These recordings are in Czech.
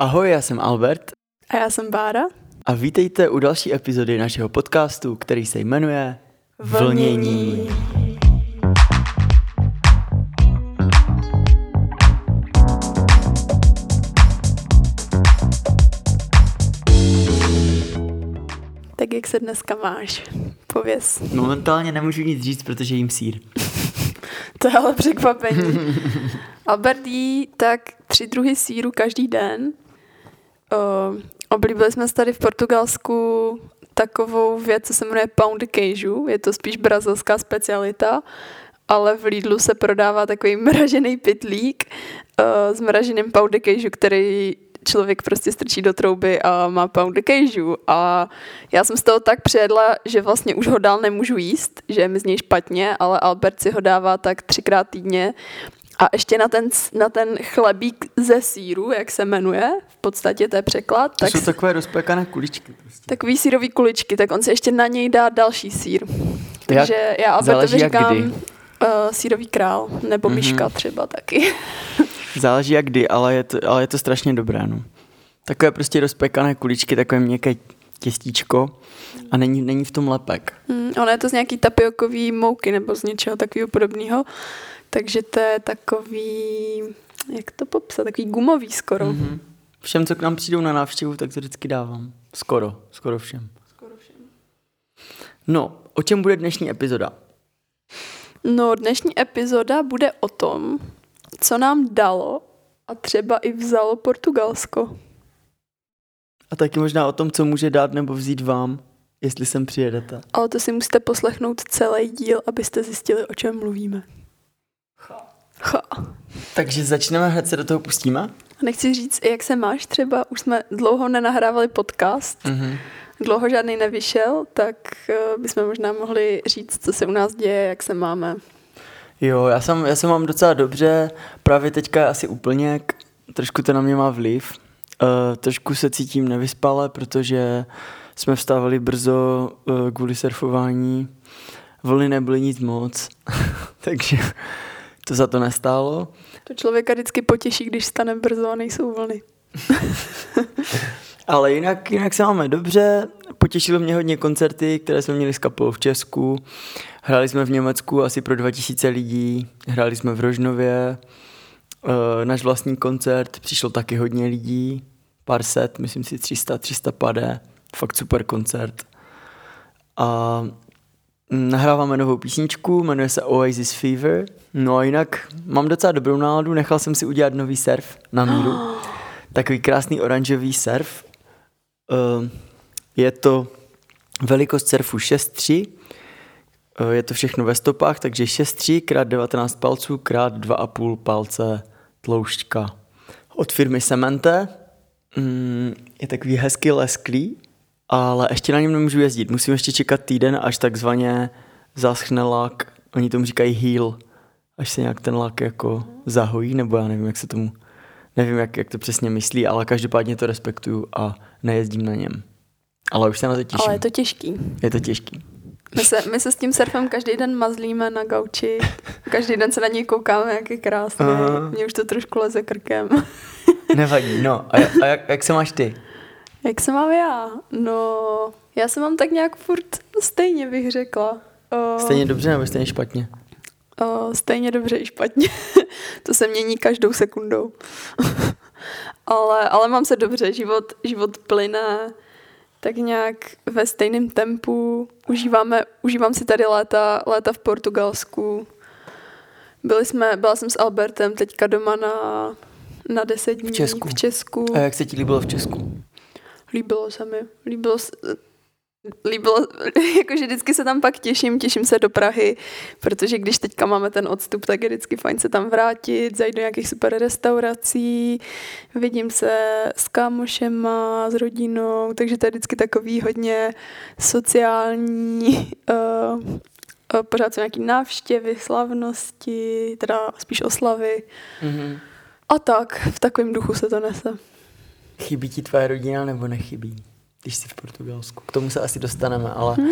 Ahoj, já jsem Albert A já jsem Bára. a vítejte u další epizody našeho podcastu, který se jmenuje Vlnění. Tak jak se dneska máš? Pověz. Momentálně nemůžu nic říct, protože jim sír. To je ale překvapení. Albert jí tak tři druhy síru každý den. Uh, oblíbili jsme se tady v Portugalsku takovou věc, co se jmenuje pound queijo. Je to spíš brazilská specialita, ale v Lidlu se prodává takový mražený pitlík uh, s mraženým pound queijo, který člověk prostě strčí do trouby a má pound queijo. A já jsem z toho tak přejedla, že vlastně už ho dál nemůžu jíst, že je mi z něj špatně, ale Albert si ho dává tak třikrát týdně. A ještě na ten, na ten chlebík ze síru, jak se jmenuje, v podstatě to je překlad, To tak jsou takové rozpekané kuličky. Prostě. takový sírový kuličky, tak on si ještě na něj dá další sír. Takže já Albertovi jak říkám uh, sírový král, nebo Mhm. myška třeba taky. Záleží jak kdy, ale je to, ale je to strašně dobré. No. Takové prostě rozpekané kuličky, takové měkké těstíčko a není, není v tom lepek. Hmm, ono je to z nějaký tapiokový mouky nebo z něčeho takového podobného. Takže to je takový, jak to popsat, takový gumový skoro. Mm-hmm. Mhm. Všem, co k nám přijdou na návštěvu, tak to vždycky dávám. Skoro, skoro všem. Skoro všem. No, o čem bude dnešní epizoda? No, dnešní epizoda bude o tom, co nám dalo a třeba i vzalo Portugalsko. A taky možná o tom, co může dát nebo vzít vám, jestli sem přijedete. Ale to si musíte poslechnout celý díl, abyste zjistili, o čem mluvíme. Ha. Takže začneme, hned se do toho pustíme? Nechci říct, jak se máš třeba, už jsme dlouho nenahrávali podcast, Mhm. dlouho žádný nevyšel, tak eh, bychom možná mohli říct, co se u nás děje, jak se máme. Jo, já jsem, já jsem mám docela dobře, právě teďka je asi úplně, trošku to na mě má vliv. Uh, trošku se cítím nevyspale, protože jsme vstávali brzo uh, kvůli surfování. Vlny nebyly nic moc, takže to za to nestálo. To člověka vždycky potěší, když stane brzo a nejsou vlny. Ale jinak, jinak se máme dobře, potěšilo mě hodně koncerty, které jsme měli s kapelou v Česku. Hráli jsme v Německu asi pro 2000 lidí, hráli jsme v Rožnově, e, náš vlastní koncert, přišlo taky hodně lidí, pár set, myslím si 300, 300 pade, fakt super koncert. A nahráváme novou písničku, jmenuje se Oasis Fever. No a jinak mám docela dobrou náladu, nechal jsem si udělat nový surf na míru. Takový krásný oranžový surf. Uh, je to velikost surfu 6.3. Uh, je to všechno ve stopách, takže 6.3 krát 19 palců krát 2,5 palce tloušťka. Od firmy Semente. Mm, je takový hezky lesklý, ale ještě na něm nemůžu jezdit. Musím ještě čekat týden, až takzvaně zaschne lak. Oni tomu říkají heel, až se nějak ten lak jako zahojí, nebo já nevím, jak se tomu Nevím, jak, jak to přesně myslí, ale každopádně to respektuju a nejezdím na něm. Ale už se na to těším. Ale je to těžký. je to těžký. My se, my se s tím surfem každý den mazlíme na gauči, každý den se na něj koukáme, jak je krásný. Mně už to trošku leze krkem. Nevadí, no. A, a jak, jak se máš ty? Jak se mám já? No, já se mám tak nějak furt stejně, bych řekla. O, Stejně dobře nebo stejně špatně? o, stejně dobře i špatně. to se mění každou sekundou. ale, ale mám se dobře, život, život plyne tak nějak ve stejném tempu. Užíváme, užívám si tady léta, léta v Portugalsku. Byli jsme, byla jsem s Albertem teďka doma na, na deset dní Česku. v Česku. A jak se ti líbilo v Česku? Líbilo se mi. Líbilo se, líbilo, jakože vždycky se tam pak těším, těším se do Prahy, protože když teďka máme ten odstup, tak je vždycky fajn se tam vrátit, zajít do nějakých super restaurací, vidím se s kámošema, s rodinou, takže to je vždycky takový hodně sociální, uh, uh, pořád jsou nějaký návštěvy, slavnosti, teda spíš oslavy Mhm. a tak, v takovém duchu se to nese. Chybí ti tvoje rodina nebo nechybí, když jsi v Portugalsku? K tomu se asi dostaneme, ale, Hmm?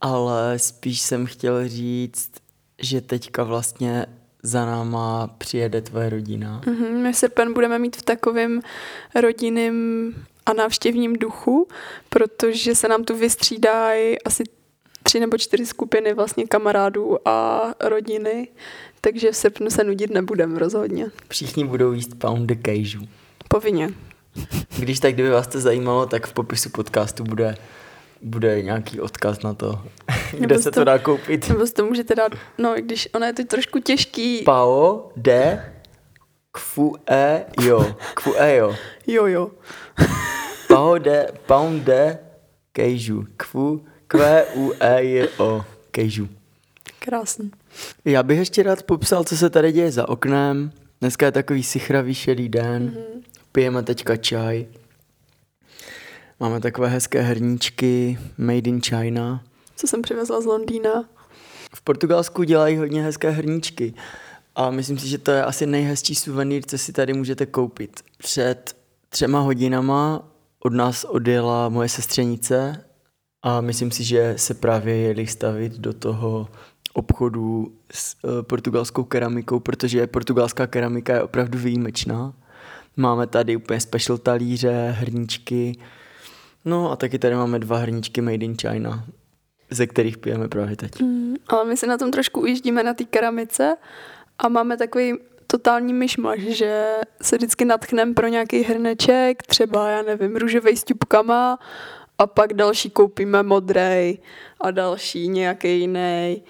ale spíš jsem chtěl říct, že teďka vlastně za náma přijede tvoje rodina. Mm-hmm. My v srpen budeme mít v takovém rodinném a návštěvním duchu, protože se nám tu vystřídají asi tři nebo čtyři skupiny vlastně kamarádů a rodiny, takže v srpnu se nudit nebudeme rozhodně. Všichni budou jíst pound de cajou. Povinně. Když tak, kdyby vás to zajímalo, tak v popisu podcastu bude, bude nějaký odkaz na to, kde Nebo se to- to dá koupit. Nebo to můžete dát, no i když ono je to trošku těžký. Pao de kfu e jo. Kfu e jo. Jo, jo. Pao de pound de cajou. Kfu kve u e j o. Cajou. Krásný. Já bych ještě rád popsal, co se tady děje za oknem. Dneska je takový sichravý šedý den. Mm-hmm. Pijeme teďka čaj. Máme takové hezké hrníčky made in China. Co jsem přivezla z Londýna. V Portugalsku dělají hodně hezké hrníčky. A myslím si, že to je asi nejhezčí suvenýr, co si tady můžete koupit. Před třema hodinama od nás odjela moje sestřenice a myslím si, že se právě jeli stavit do toho obchodu s uh, portugalskou keramikou, protože portugalská keramika je opravdu výjimečná. Máme tady úplně special talíře, hrníčky, no a taky tady máme dva hrníčky made in China, ze kterých pijeme právě teď. Mm, ale my si na tom trošku ujíždíme na té keramice a máme takový totální myšmaš, že se vždycky natchneme pro nějaký hrneček, třeba, já nevím, růžovej s ťupkama a pak další koupíme modrej a další nějaký jiný.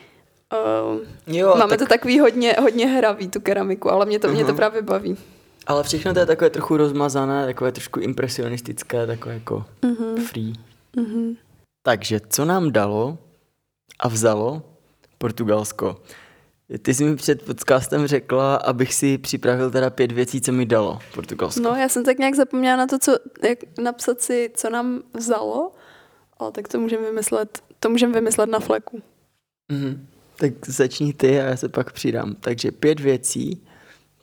Uh, Jo, máme to takový hodně, hodně hravý, tu keramiku, ale mě to, mě to Mhm. právě baví. Ale všechno to je takové trochu rozmazané, takové trošku impresionistické, takové jako Mhm. free. Mhm. Takže co nám dalo a vzalo Portugalsko? Ty jsi mi před podcastem řekla, abych si připravil teda pět věcí, co mi dalo Portugalsko. No, já jsem tak nějak zapomněla na to, co, jak napsat si, co nám vzalo, ale tak to můžeme vymyslet, to můžeme vymyslet na fleku. Mhm. Tak začni ty a já se pak přidám. Takže pět věcí,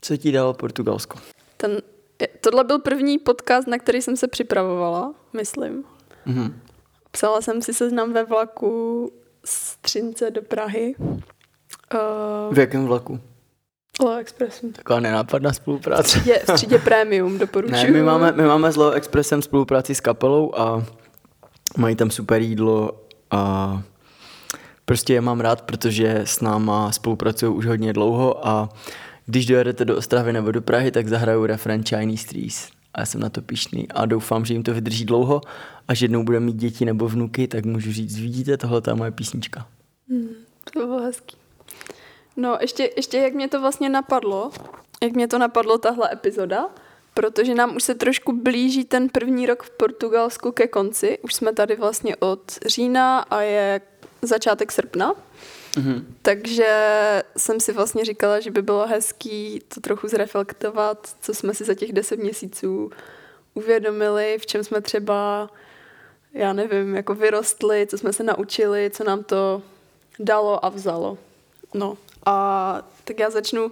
co ti dalo Portugalsko. Ten, tohle byl první podcast, na který jsem se připravovala, myslím. Mhm. Psala jsem si seznam ve vlaku z Třince do Prahy. Uh, V jakém vlaku? Leo Expressu. Taková nenápadná spolupráce. Je v třídě Premium, doporučuji. Ne, my máme, my máme s Leo Expressem spolupráci s kapelou a mají tam super jídlo a prostě je mám rád, protože s náma spolupracují už hodně dlouho a když dojedete do Ostravy nebo do Prahy, tak zahrajou refren Chinese Trees. A já jsem na to pišný a doufám, že jim to vydrží dlouho a že jednou bude mít děti nebo vnuky, tak můžu říct, vidíte, tohle je moje písnička. To bylo hezký. No, ještě, ještě jak mě to vlastně napadlo, jak mě to napadlo tahle epizoda, protože nám už se trošku blíží ten první rok v Portugalsku ke konci. Už jsme tady vlastně od října a je začátek srpna. Mhm. Takže jsem si vlastně říkala, že by bylo hezký to trochu zreflektovat, co jsme si za těch deset měsíců uvědomili, v čem jsme třeba, já nevím, jako vyrostli, co jsme se naučili, co nám to dalo a vzalo. No a tak já začnu,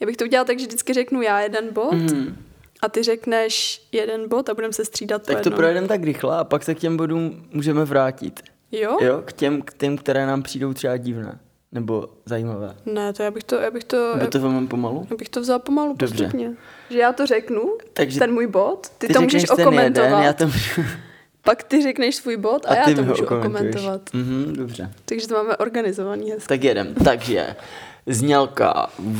já bych to udělala tak, že vždycky řeknu já jeden bod Mhm. a ty řekneš jeden bod a budeme se střídat Tak to projedeme tak rychle a pak se k těm bodům můžeme vrátit. Jo? Jo, k těm, k těm, které nám přijdou třeba divné. Nebo zajímavé. Ne, to já bych to, já bych to, Nebo to vám pomalu? já bych to vzala pomalu Dobře. postupně. Že já to řeknu, Takže ten můj bod, ty, ty to můžeš okomentovat, jeden, já to můžu... pak ty řekneš svůj bod a, A já to můžu okomentovat. Mhm, dobře. Takže to máme organizovaný hezky. Tak jedem. Takže znělka.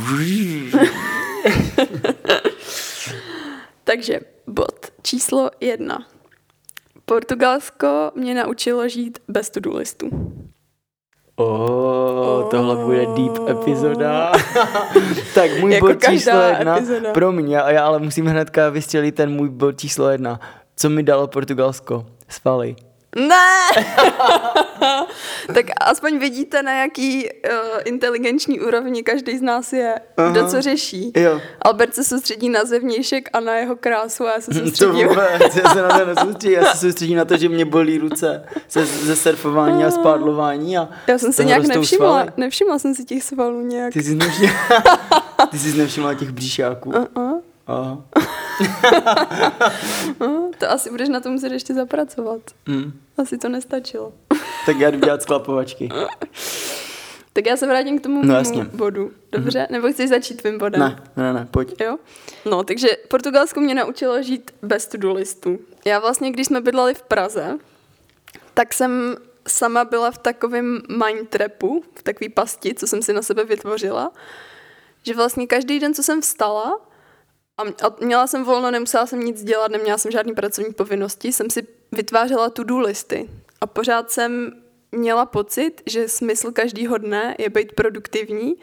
Takže bod číslo jedna. Portugalsko mě naučilo žít bez to-do listu. Oh, tohle bude deep epizoda. tak můj Jako bod číslo jedna epizoda. pro mě, a já ale musím hnedka vystřelit ten můj bod číslo jedna. Co mi dalo Portugalsko? Svaly. Ne! tak aspoň vidíte, na jaký uh, inteligenční úrovni každý z nás je. Kdo Aha. co řeší. Jo. Albert se soustředí na zevnějšek a na jeho krásu a já se To soustředím. vůbec, já se na to nesoustředím, já se soustředím na to, že mě bolí ruce ze, ze surfování a spádlování a Já jsem si toho nějak nevšimla, svaly. nevšimla jsem si těch svalů nějak. Ty jsi nevšimla, ty jsi nevšimla těch bříšáků. Uh-uh. Aha. Uh, to asi budeš na to muset ještě zapracovat. Hm. Asi to nestačilo. Tak já jdu dělat sklapovačky. Tak já se vrátím k tomu no, no, jasně. bodu. Dobře? Mm-hmm. Nebo chceš začít tvým bodem? Ne, ne, ne, pojď. Jo? No, takže Portugalsko mě naučilo žít bez to-do listu. Já vlastně, když jsme bydleli v Praze, tak jsem sama byla v takovém mindtrapu, v takové pasti, co jsem si na sebe vytvořila, že vlastně každý den, co jsem vstala, a měla jsem volno, nemusela jsem nic dělat, neměla jsem žádný pracovní povinnosti, jsem si vytvářela to-do listy. A pořád jsem měla pocit, že smysl každého dne je být produktivní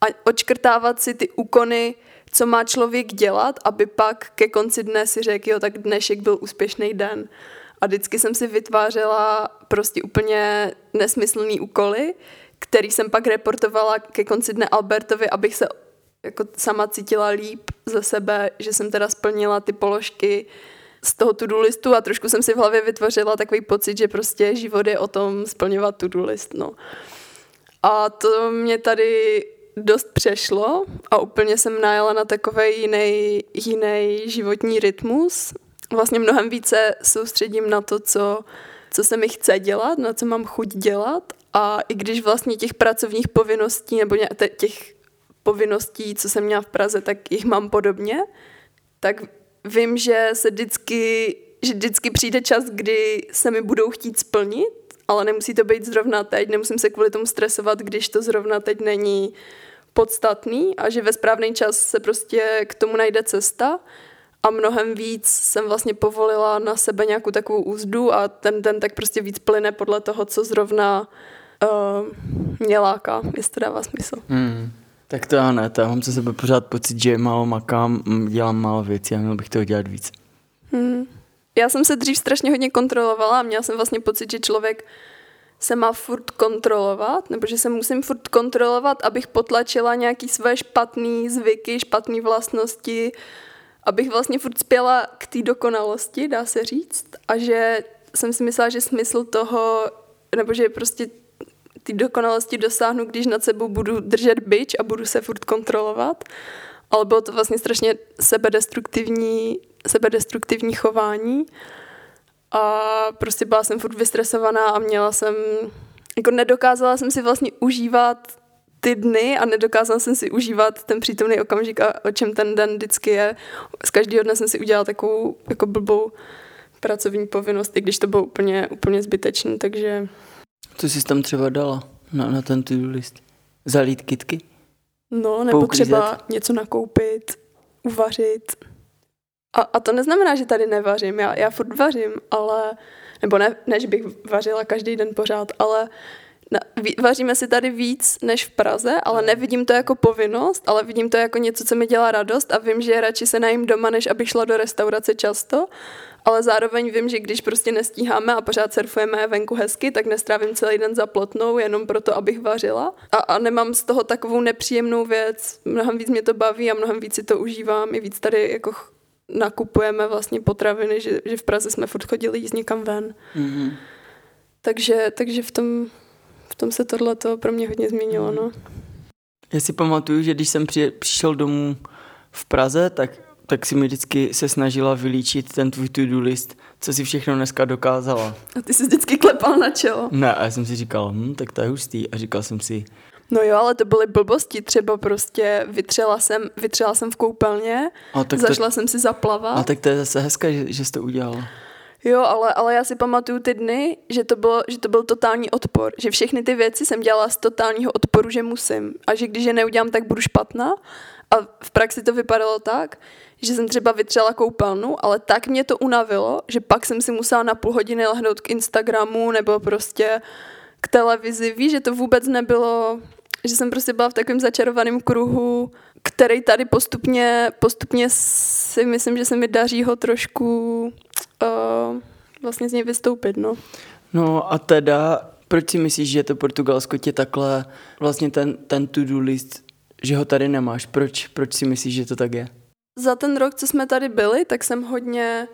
a odškrtávat si ty úkony, co má člověk dělat, aby pak ke konci dne si řekl, jo, tak dnešek byl úspěšný den. A vždycky jsem si vytvářela prostě úplně nesmyslný úkoly, který jsem pak reportovala ke konci dne Albertovi, abych se jako sama cítila líp ze sebe, že jsem teda splnila ty položky z toho to-do listu a trošku jsem si v hlavě vytvořila takový pocit, že prostě život je o tom splňovat to-do list, no. A to mě tady dost přešlo a úplně jsem najela na takový jiný, jiný životní rytmus. Vlastně mnohem více soustředím na to, co, co se mi chce dělat, na co mám chuť dělat a i když vlastně těch pracovních povinností nebo těch povinností, co jsem měla v Praze, tak jich mám podobně, tak vím, že se vždycky, že vždycky přijde čas, kdy se mi budou chtít splnit, ale nemusí to být zrovna teď, nemusím se kvůli tomu stresovat, když to zrovna teď není podstatný a že ve správný čas se prostě k tomu najde cesta a mnohem víc jsem vlastně povolila na sebe nějakou takovou úzdu a ten den tak prostě víc plyne podle toho, co zrovna uh, mě láká, jestli to dává smysl. Hmm. Tak to já ne, to já mám se sebe pořád pocit, že málo makám, dělám málo věcí a měl bych toho dělat víc. Hmm. Já jsem se dřív strašně hodně kontrolovala a měla jsem vlastně pocit, že člověk se má furt kontrolovat, nebo že se musím furt kontrolovat, abych potlačila nějaký své špatné zvyky, špatné vlastnosti, abych vlastně furt spěla k té dokonalosti, dá se říct, a že jsem si myslela, že smysl toho, nebo že prostě ty dokonalosti dosáhnu, když nad sebou budu držet byč a budu se furt kontrolovat. Ale bylo to vlastně strašně sebedestruktivní, sebedestruktivní chování. A prostě byla jsem furt vystresovaná a měla jsem, jako nedokázala jsem si vlastně užívat ty dny a nedokázala jsem si užívat ten přítomný okamžik a o čem ten den vždycky je. Z každého dne jsem si udělala takovou jako blbou pracovní povinnost, i když to bylo úplně, úplně zbytečné, takže co jsi tam třeba dala na, na ten to list? Zalít kitky? No, nebo Pouklízet? třeba něco nakoupit, uvařit. A, a to neznamená, že tady nevařím. Já, já furt vařím, ale... Nebo ne, ne, že bych vařila každý den pořád, ale na, vaříme si tady víc než v Praze, ale nevidím to jako povinnost, ale vidím to jako něco, co mi dělá radost a vím, že radši se najím doma, než abych šla do restaurace často ale zároveň vím, že když prostě nestíháme a pořád surfujeme venku hezky, tak nestrávím celý den za plotnou jenom proto, abych vařila. A, a nemám z toho takovou nepříjemnou věc. Mnohem víc mě to baví a mnohem víc si to užívám. I víc tady jako nakupujeme vlastně potraviny, že, že v Praze jsme furt chodili jíst někam ven. Mm-hmm. Takže, takže v tom, v tom se tohle pro mě hodně změnilo. No. Já si pamatuju, že když jsem při, přišel domů v Praze, tak tak si mi vždycky se snažila vylíčit ten tvůj to-do list, co si všechno dneska dokázala. A ty jsi vždycky klepal na čelo. Ne, a já jsem si říkal, hm, tak to je hustý. A říkal jsem si, No jo, ale to byly blbosti. Třeba prostě vytřela jsem, vytřela jsem v koupelně, a tak zašla to, jsem si zaplavat. A tak to je zase hezké, že, že jsi to udělala. Jo, ale, ale já si pamatuju ty dny, že to, bylo, že to byl totální odpor. Že všechny ty věci jsem dělala z totálního odporu, že musím. A že když je neudělám, tak budu špatná. A v praxi to vypadalo tak, že jsem třeba vytřela koupelnu, ale tak mě to unavilo, že pak jsem si musela na půl hodiny lehnout k Instagramu nebo prostě k televizi. Víš, že to vůbec nebylo, že jsem prostě byla v takovém začarovaném kruhu, který tady postupně, postupně si myslím, že se mi daří ho trošku uh, vlastně z něj vystoupit, no. No a teda, proč si myslíš, že to Portugalsko tě takhle, vlastně ten, ten to-do list, že ho tady nemáš? Proč, proč si myslíš, že to tak je? Za ten rok, co jsme tady byli, tak jsem hodně,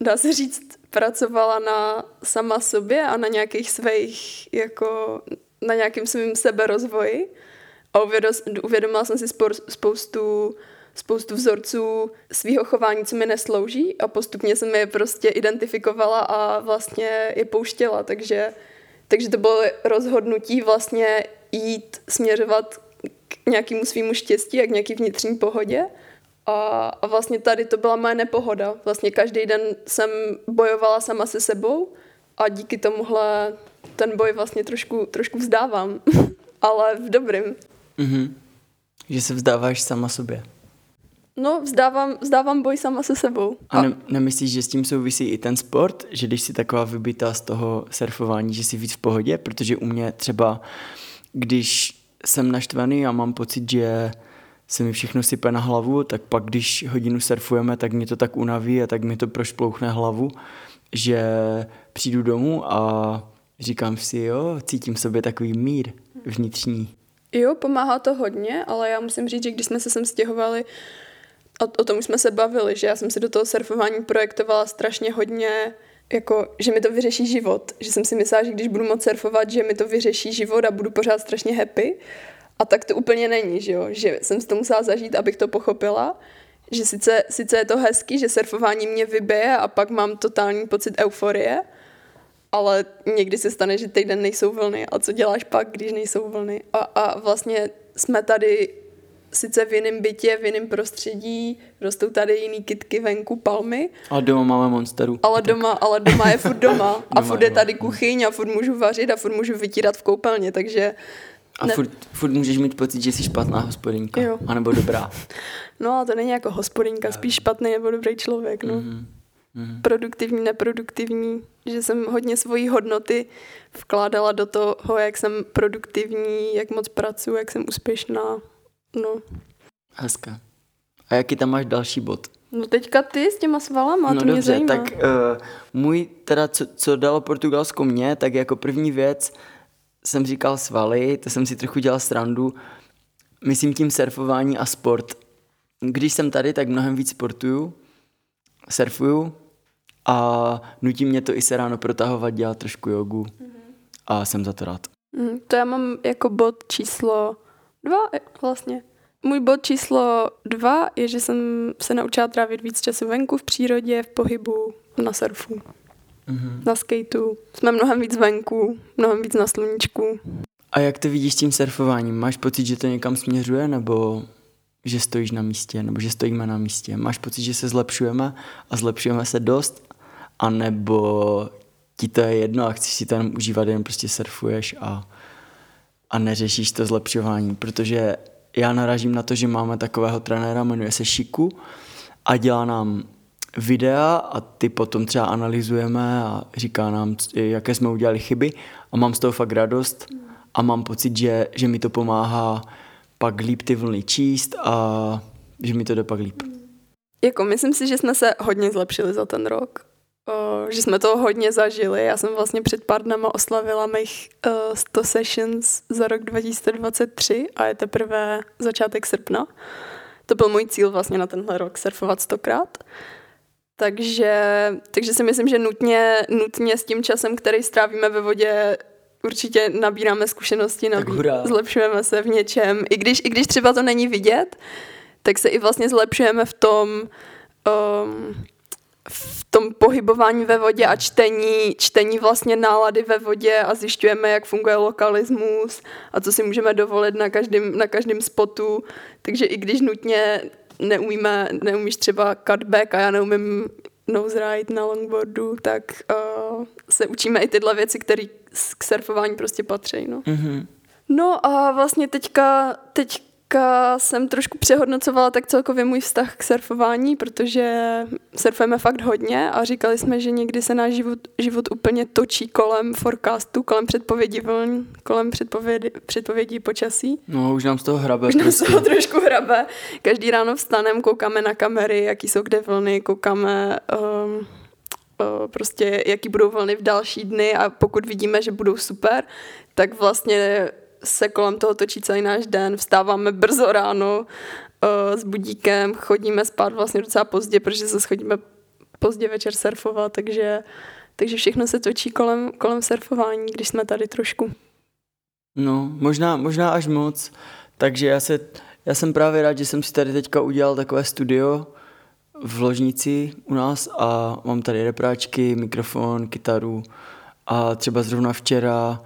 dá se říct, pracovala na sama sobě a na nějakých svých, jako na nějakým svým seberozvoji. A uvědomila jsem si spoustu, spoustu vzorců svého chování, co mi neslouží a postupně jsem je prostě identifikovala a vlastně je pouštěla, takže, takže to bylo rozhodnutí vlastně jít směřovat k nějakému svýmu štěstí a k nějaký vnitřní pohodě. A, a vlastně tady to byla moje nepohoda. Vlastně každý den jsem bojovala sama se sebou a díky tomuhle ten boj vlastně trošku, trošku vzdávám, ale v dobrým. Mm-hmm. Že se vzdáváš sama sobě. No, vzdávám, vzdávám boj sama se sebou. A, a ne, nemyslíš, že s tím souvisí i ten sport? Že když jsi taková vybitá z toho surfování, že jsi víc v pohodě? Protože u mě třeba, když jsem naštvaný a mám pocit, že se mi všechno sype na hlavu, tak pak když hodinu surfujeme, tak mě to tak unaví a tak mi to prošplouchne hlavu, že přijdu domů a říkám si, jo, cítím v sobě takový mír vnitřní. Jo, pomáhá to hodně, ale já musím říct, že když jsme se sem stěhovali, o, o tom jsme se bavili, že já jsem si do toho surfování projektovala strašně hodně, jako, že mi to vyřeší život. Že jsem si myslela, že když budu moc surfovat, že mi to vyřeší život a budu pořád strašně happy. A tak to úplně není, že jo? Že jsem si to musela zažít, abych to pochopila. Že sice, sice je to hezký, že surfování mě vybije a pak mám totální pocit euforie, ale někdy se stane, že týden nejsou vlny. A co děláš pak, když nejsou vlny? A, a vlastně jsme tady sice v jiném bytě, v jiném prostředí, rostou tady jiný kitky venku, palmy. A doma máme monsteru. Ale doma, ale doma je furt doma. a furt je tady kuchyň a furt můžu vařit a furt můžu vytírat v koupelně, takže... A ne... furt, furt můžeš mít pocit, že jsi špatná hospodinka, jo. anebo dobrá. No a to není jako hospodinka, spíš špatný nebo dobrý člověk, no. Mm-hmm. Mm-hmm. Produktivní, neproduktivní, že jsem hodně svojí hodnoty vkládala do toho, jak jsem produktivní, jak moc pracuji, jak jsem úspěšná. No. Hezká. A jaký tam máš další bod? No teďka ty s těma svalama, no to mě dobře, zajímá. tak uh, můj, teda co, co dalo Portugalsko mě, tak jako první věc jsem říkal svaly, to jsem si trochu dělal srandu, myslím tím surfování a sport. Když jsem tady, tak mnohem víc sportuju, surfuju a nutí mě to i se ráno protahovat, dělat trošku jogu a jsem za to rád. Mm, to já mám jako bod číslo dva vlastně. Můj bod číslo dva je, že jsem se naučila trávit víc času venku, v přírodě, v pohybu, na surfu, mm-hmm. na skateu. Jsme mnohem víc venku, mnohem víc na sluníčku. A jak to vidíš s tím surfováním? Máš pocit, že to někam směřuje, nebo že stojíš na místě, nebo že stojíme na místě? Máš pocit, že se zlepšujeme a zlepšujeme se dost? A nebo ti to je jedno a chceš si to jenom užívat, jen prostě surfuješ a, a neřešíš to zlepšování? Protože já narážím na to, že máme takového trenéra, jmenuje se Šiku a dělá nám videa a ty potom třeba analyzujeme a říká nám, jaké jsme udělali chyby a mám z toho fakt radost a mám pocit, že, že mi to pomáhá pak líp ty vlny číst a že mi to jde pak líp. Jako myslím si, že jsme se hodně zlepšili za ten rok. O, že jsme to hodně zažili. Já jsem vlastně před pár dnama oslavila mých uh, 100 sessions za rok 2023 a je teprve začátek srpna. To byl můj cíl vlastně na tenhle rok, surfovat stokrát. Takže, takže si myslím, že nutně, nutně s tím časem, který strávíme ve vodě, určitě nabíráme zkušenosti, nabí, zlepšujeme se v něčem. I když, I když třeba to není vidět, tak se i vlastně zlepšujeme v tom, um, v tom pohybování ve vodě a čtení, čtení vlastně nálady ve vodě a zjišťujeme, jak funguje lokalismus a co si můžeme dovolit na každém, na každém spotu. Takže i když nutně neumíme, neumíš třeba cutback a já neumím nose ride na longboardu, tak uh, se učíme i tyhle věci, které k surfování prostě patří. No. Mm-hmm. no a vlastně teďka, teď jsem trošku přehodnocovala tak celkově můj vztah k surfování, protože surfujeme fakt hodně a říkali jsme, že někdy se náš život, život úplně točí kolem forecastu, kolem předpovědi vln, kolem předpovědi, předpovědí počasí. No, už nám z toho hrabe. Už nám z toho trošku hrabe. Každý ráno vstanem, koukáme na kamery, jaký jsou kde vlny, koukáme um, prostě, jaký budou vlny v další dny a pokud vidíme, že budou super, tak vlastně se kolem toho točí celý náš den. Vstáváme brzo ráno uh, s budíkem, chodíme spát vlastně docela pozdě, protože se schodíme pozdě večer surfovat, takže, takže všechno se točí kolem, kolem surfování, když jsme tady trošku. No, možná, možná až moc. Takže já, se, já jsem právě rád, že jsem si tady teďka udělal takové studio v ložnici u nás a mám tady repráčky, mikrofon, kytaru a třeba zrovna včera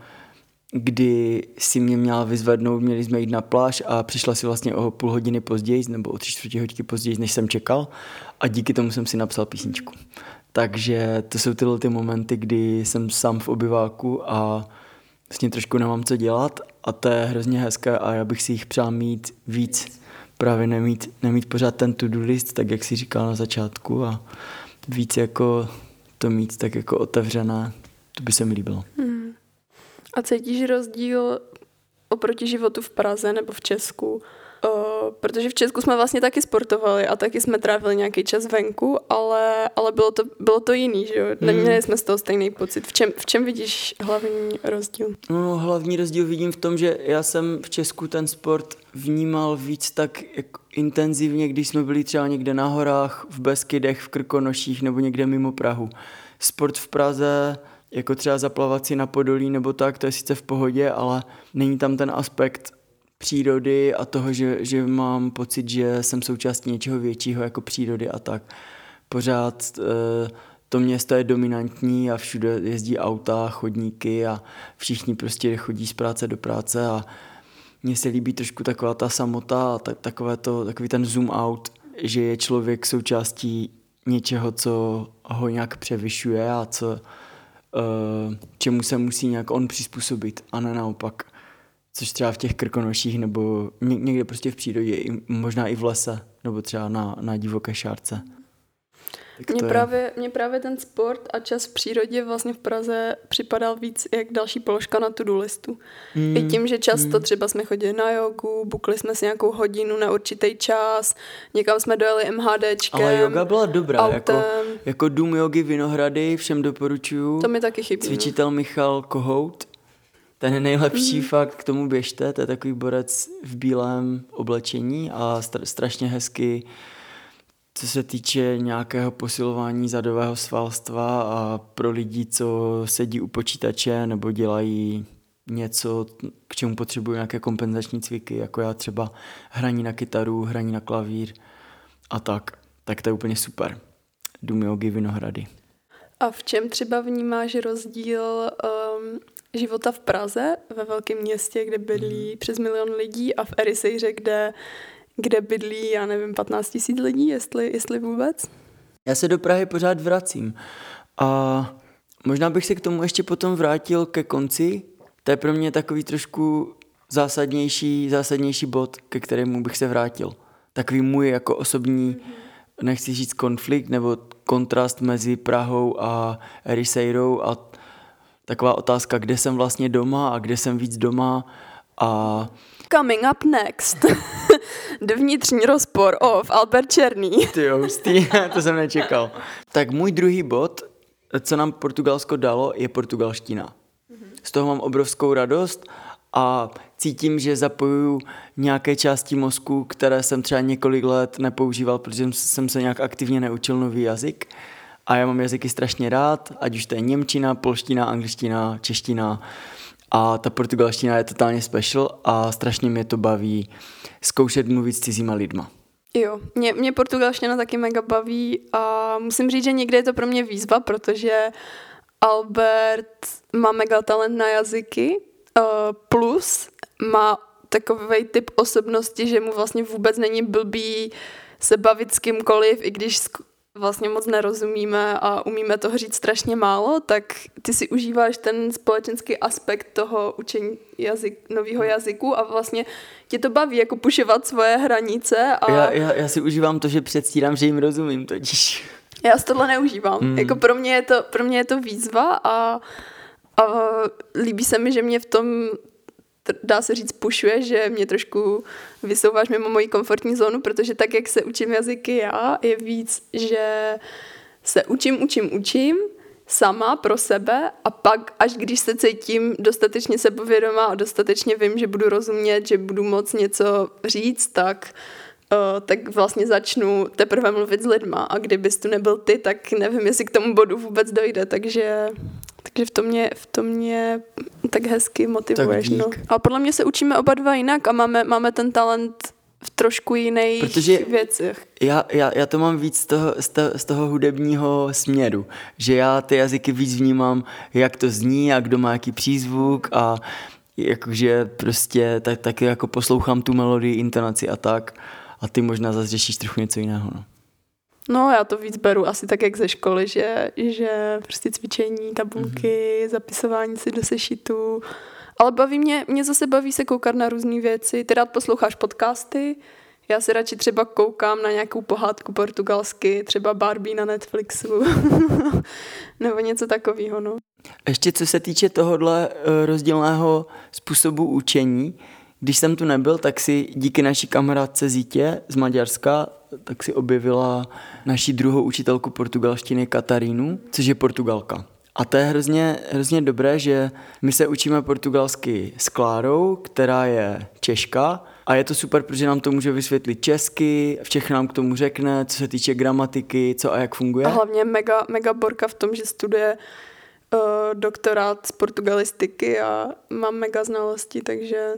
kdy si mě měla vyzvednout, měli jsme jít na pláž a přišla si vlastně o půl hodiny později, nebo o tři čtvrtě hodiny později, než jsem čekal a díky tomu jsem si napsal písničku. Takže to jsou tyhle ty momenty, kdy jsem sám v obyváku a vlastně trošku nemám co dělat a to je hrozně hezké a já bych si jich přál mít víc. Právě nemít, nemít pořád ten to-do list, tak jak si říkal na začátku a víc jako to mít tak jako otevřené, to by se mi líbilo. Hmm. A cítíš rozdíl oproti životu v Praze nebo v Česku? Uh, protože v Česku jsme vlastně taky sportovali a taky jsme trávili nějaký čas venku, ale, ale bylo, to, bylo to jiný, že jo? Hmm. Neměli mm. jsme z toho stejný pocit. V čem, v čem vidíš hlavní rozdíl? No, hlavní rozdíl vidím v tom, že já jsem v Česku ten sport vnímal víc tak jako intenzivně, když jsme byli třeba někde na horách, v Beskydech, v Krkonoších nebo někde mimo Prahu. Sport v Praze jako třeba zaplavat si na Podolí nebo tak, to je sice v pohodě, ale není tam ten aspekt přírody a toho, že, že mám pocit, že jsem součástí něčeho většího jako přírody a tak. Pořád e, to město je dominantní a všude jezdí auta, chodníky a všichni prostě chodí z práce do práce a mně se líbí trošku taková ta samota a ta, takové to, takový ten zoom out, že je člověk součástí něčeho, co ho nějak převyšuje a co, čemu se musí nějak on přizpůsobit a ne naopak. Což třeba v těch krkonoších nebo někde prostě v přírodě, možná i v lese, nebo třeba na, na divoké šárce. Mně právě, právě ten sport a čas v přírodě vlastně v Praze připadal víc jak další položka na tu listu. Mm. I tím, že často mm. třeba jsme chodili na jogu, bukli jsme si nějakou hodinu na určitý čas, někam jsme dojeli MHDčkem. Ale yoga byla dobrá, jako, jako dům jogy Vinohrady, všem doporučuju. To mi taky chybí. No. Cvičitel Michal Kohout, ten je nejlepší mm. fakt, k tomu běžte, to je takový borec v bílém oblečení a strašně hezky co se týče nějakého posilování zadového svalstva a pro lidi, co sedí u počítače nebo dělají něco, k čemu potřebují nějaké kompenzační cviky, jako já třeba hraní na kytaru, hraní na klavír a tak, tak to je úplně super. Dům jogi Vinohrady. A v čem třeba vnímáš rozdíl um, života v Praze, ve velkém městě, kde bydlí hmm. přes milion lidí a v Erisejře, kde kde bydlí, já nevím, 15 tisíc lidí, jestli, jestli vůbec? Já se do Prahy pořád vracím a možná bych se k tomu ještě potom vrátil ke konci. To je pro mě takový trošku zásadnější, zásadnější bod, ke kterému bych se vrátil. Takový můj jako osobní, nechci říct konflikt, nebo kontrast mezi Prahou a Eriseirou a taková otázka, kde jsem vlastně doma a kde jsem víc doma a Coming up next. Dovnitřní rozpor of Albert Černý. Ty jo, hustý, to jsem nečekal. Tak můj druhý bod, co nám Portugalsko dalo, je portugalština. Z toho mám obrovskou radost a cítím, že zapojuju nějaké části mozku, které jsem třeba několik let nepoužíval, protože jsem se nějak aktivně neučil nový jazyk. A já mám jazyky strašně rád, ať už to je němčina, polština, angličtina, čeština, a ta portugalština je totálně special a strašně mě to baví zkoušet mluvit s cizíma lidma. Jo, mě, mě portugalština taky mega baví a musím říct, že někdy je to pro mě výzva, protože Albert má mega talent na jazyky, uh, plus má takový typ osobnosti, že mu vlastně vůbec není blbý se bavit s kýmkoliv, i když vlastně moc nerozumíme a umíme toho říct strašně málo, tak ty si užíváš ten společenský aspekt toho učení jazyk, nového jazyku a vlastně tě to baví, jako pušovat svoje hranice. A... Já, já, já si užívám to, že předstírám, že jim rozumím totiž. Já si tohle neužívám. Mm. Jako pro mě, je to, pro mě je to výzva a, a líbí se mi, že mě v tom dá se říct, pušuje, že mě trošku vysouváš mimo moji komfortní zónu, protože tak, jak se učím jazyky já, je víc, že se učím, učím, učím, sama pro sebe a pak, až když se cítím dostatečně sebevědomá a dostatečně vím, že budu rozumět, že budu moc něco říct, tak Uh, tak vlastně začnu teprve mluvit s lidma. A kdybys tu nebyl ty, tak nevím, jestli k tomu bodu vůbec dojde, takže takže v tom mě, v tom mě tak hezky motivuješ. Tak no. Ale podle mě se učíme oba dva jinak a máme, máme ten talent v trošku jiných Protože věcech. Já, já, já to mám víc z toho, z, toho, z toho hudebního směru, že já ty jazyky víc vnímám, jak to zní a kdo má jaký přízvuk a jakože prostě tak, taky jako poslouchám tu melodii, intonaci a tak a ty možná zase řešíš trochu něco jiného. No. No, já to víc beru asi tak, jak ze školy, že, že prostě cvičení, tabulky, mm-hmm. zapisování si do sešitu. Ale baví mě, mě zase baví se koukat na různé věci. Ty rád posloucháš podcasty, já si radši třeba koukám na nějakou pohádku portugalsky, třeba Barbie na Netflixu, nebo něco takového, no. Ještě co se týče tohohle eh, rozdílného způsobu učení, když jsem tu nebyl, tak si díky naší kamarádce Zítě z Maďarska, tak si objevila naší druhou učitelku portugalštiny Katarínu, což je Portugalka. A to je hrozně, hrozně dobré, že my se učíme portugalsky s Klárou, která je Češka a je to super, protože nám to může vysvětlit česky, všechno nám k tomu řekne, co se týče gramatiky, co a jak funguje. A hlavně mega, mega borka v tom, že studuje uh, doktorát z portugalistiky a mám mega znalosti, takže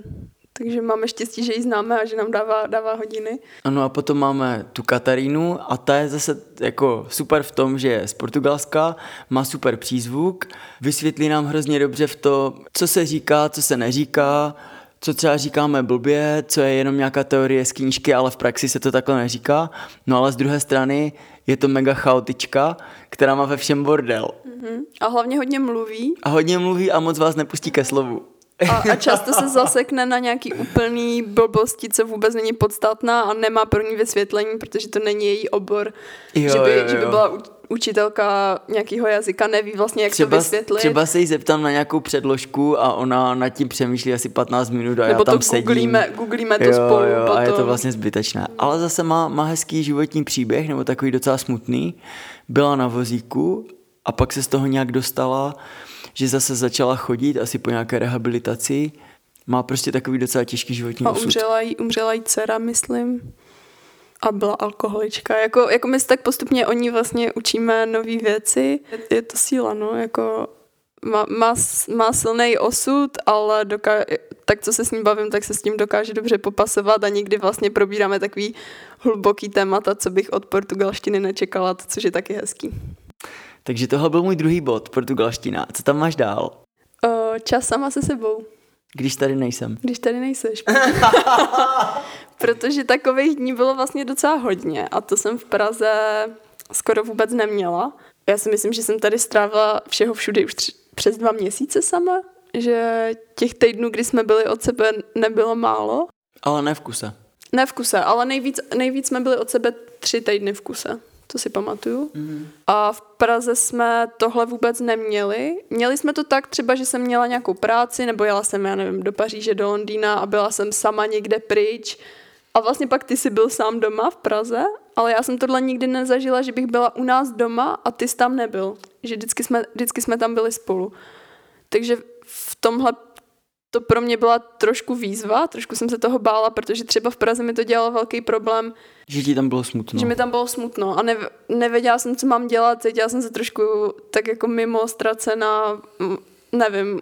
takže máme štěstí, že ji známe a že nám dává, dává hodiny. Ano a potom máme tu Katarínu a ta je zase jako super v tom, že je z Portugalska, má super přízvuk, vysvětlí nám hrozně dobře v to, co se říká, co se neříká, co třeba říkáme blbě, co je jenom nějaká teorie z knížky, ale v praxi se to takhle neříká. No ale z druhé strany je to mega chaotička, která má ve všem bordel. Mm-hmm. A hlavně hodně mluví. A hodně mluví a moc vás nepustí ke slovu. A, a často se zasekne na nějaký úplný blbosti, co vůbec není podstatná a nemá pro ní vysvětlení, protože to není její obor. Jo, že, by, jo, jo. že by byla učitelka nějakého jazyka, neví vlastně, jak třeba, to vysvětlit. Třeba se jí zeptám na nějakou předložku a ona nad tím přemýšlí asi 15 minut a Nebo já tam to sedím. Googlíme, googlíme to jo, spolu. Jo, potom. a je to vlastně zbytečné. Ale zase má, má hezký životní příběh, nebo takový docela smutný. Byla na vozíku a pak se z toho nějak dostala že zase začala chodit asi po nějaké rehabilitaci. Má prostě takový docela těžký životní a osud. umřela jí, umřela jí dcera, myslím. A byla alkoholička. Jako, jako my se tak postupně o ní vlastně učíme nové věci. Je, to síla, no, jako má, má, má silný osud, ale doká- tak co se s ním bavím, tak se s ním dokáže dobře popasovat a někdy vlastně probíráme takový hluboký témata, co bych od portugalštiny nečekala, což je taky hezký. Takže tohle byl můj druhý bod, portugalština. Co tam máš dál? Uh, čas sama se sebou. Když tady nejsem. Když tady nejseš. Protože takových dní bylo vlastně docela hodně a to jsem v Praze skoro vůbec neměla. Já si myslím, že jsem tady strávila všeho všude už tři, přes dva měsíce sama, že těch týdnů, kdy jsme byli od sebe, nebylo málo. Ale ne v kuse. Ne v kuse, ale nejvíc, nejvíc jsme byli od sebe tři týdny v kuse to si pamatuju. Mm-hmm. A v Praze jsme tohle vůbec neměli. Měli jsme to tak třeba, že jsem měla nějakou práci, nebo jela jsem, já nevím, do Paříže, do Londýna a byla jsem sama někde pryč. A vlastně pak ty jsi byl sám doma v Praze, ale já jsem tohle nikdy nezažila, že bych byla u nás doma a ty jsi tam nebyl. Že vždycky jsme, vždycky jsme tam byli spolu. Takže v tomhle to pro mě byla trošku výzva, trošku jsem se toho bála, protože třeba v Praze mi to dělalo velký problém. Že ti tam bylo smutno. Že mi tam bylo smutno a ne, nevěděla jsem, co mám dělat, cítila jsem se trošku tak jako mimo, ztracená, nevím,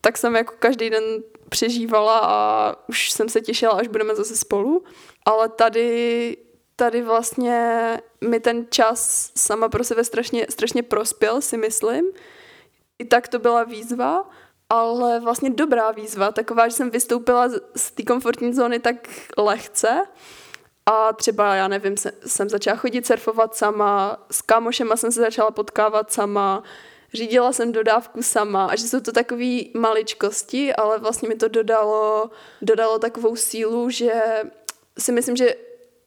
tak jsem jako každý den přežívala a už jsem se těšila, až budeme zase spolu. Ale tady, tady vlastně mi ten čas sama pro sebe strašně, strašně prospěl, si myslím. I tak to byla výzva ale vlastně dobrá výzva, taková, že jsem vystoupila z té komfortní zóny tak lehce a třeba, já nevím, jsem začala chodit surfovat sama, s kámošema jsem se začala potkávat sama, řídila jsem dodávku sama a že jsou to takové maličkosti, ale vlastně mi to dodalo, dodalo takovou sílu, že si myslím, že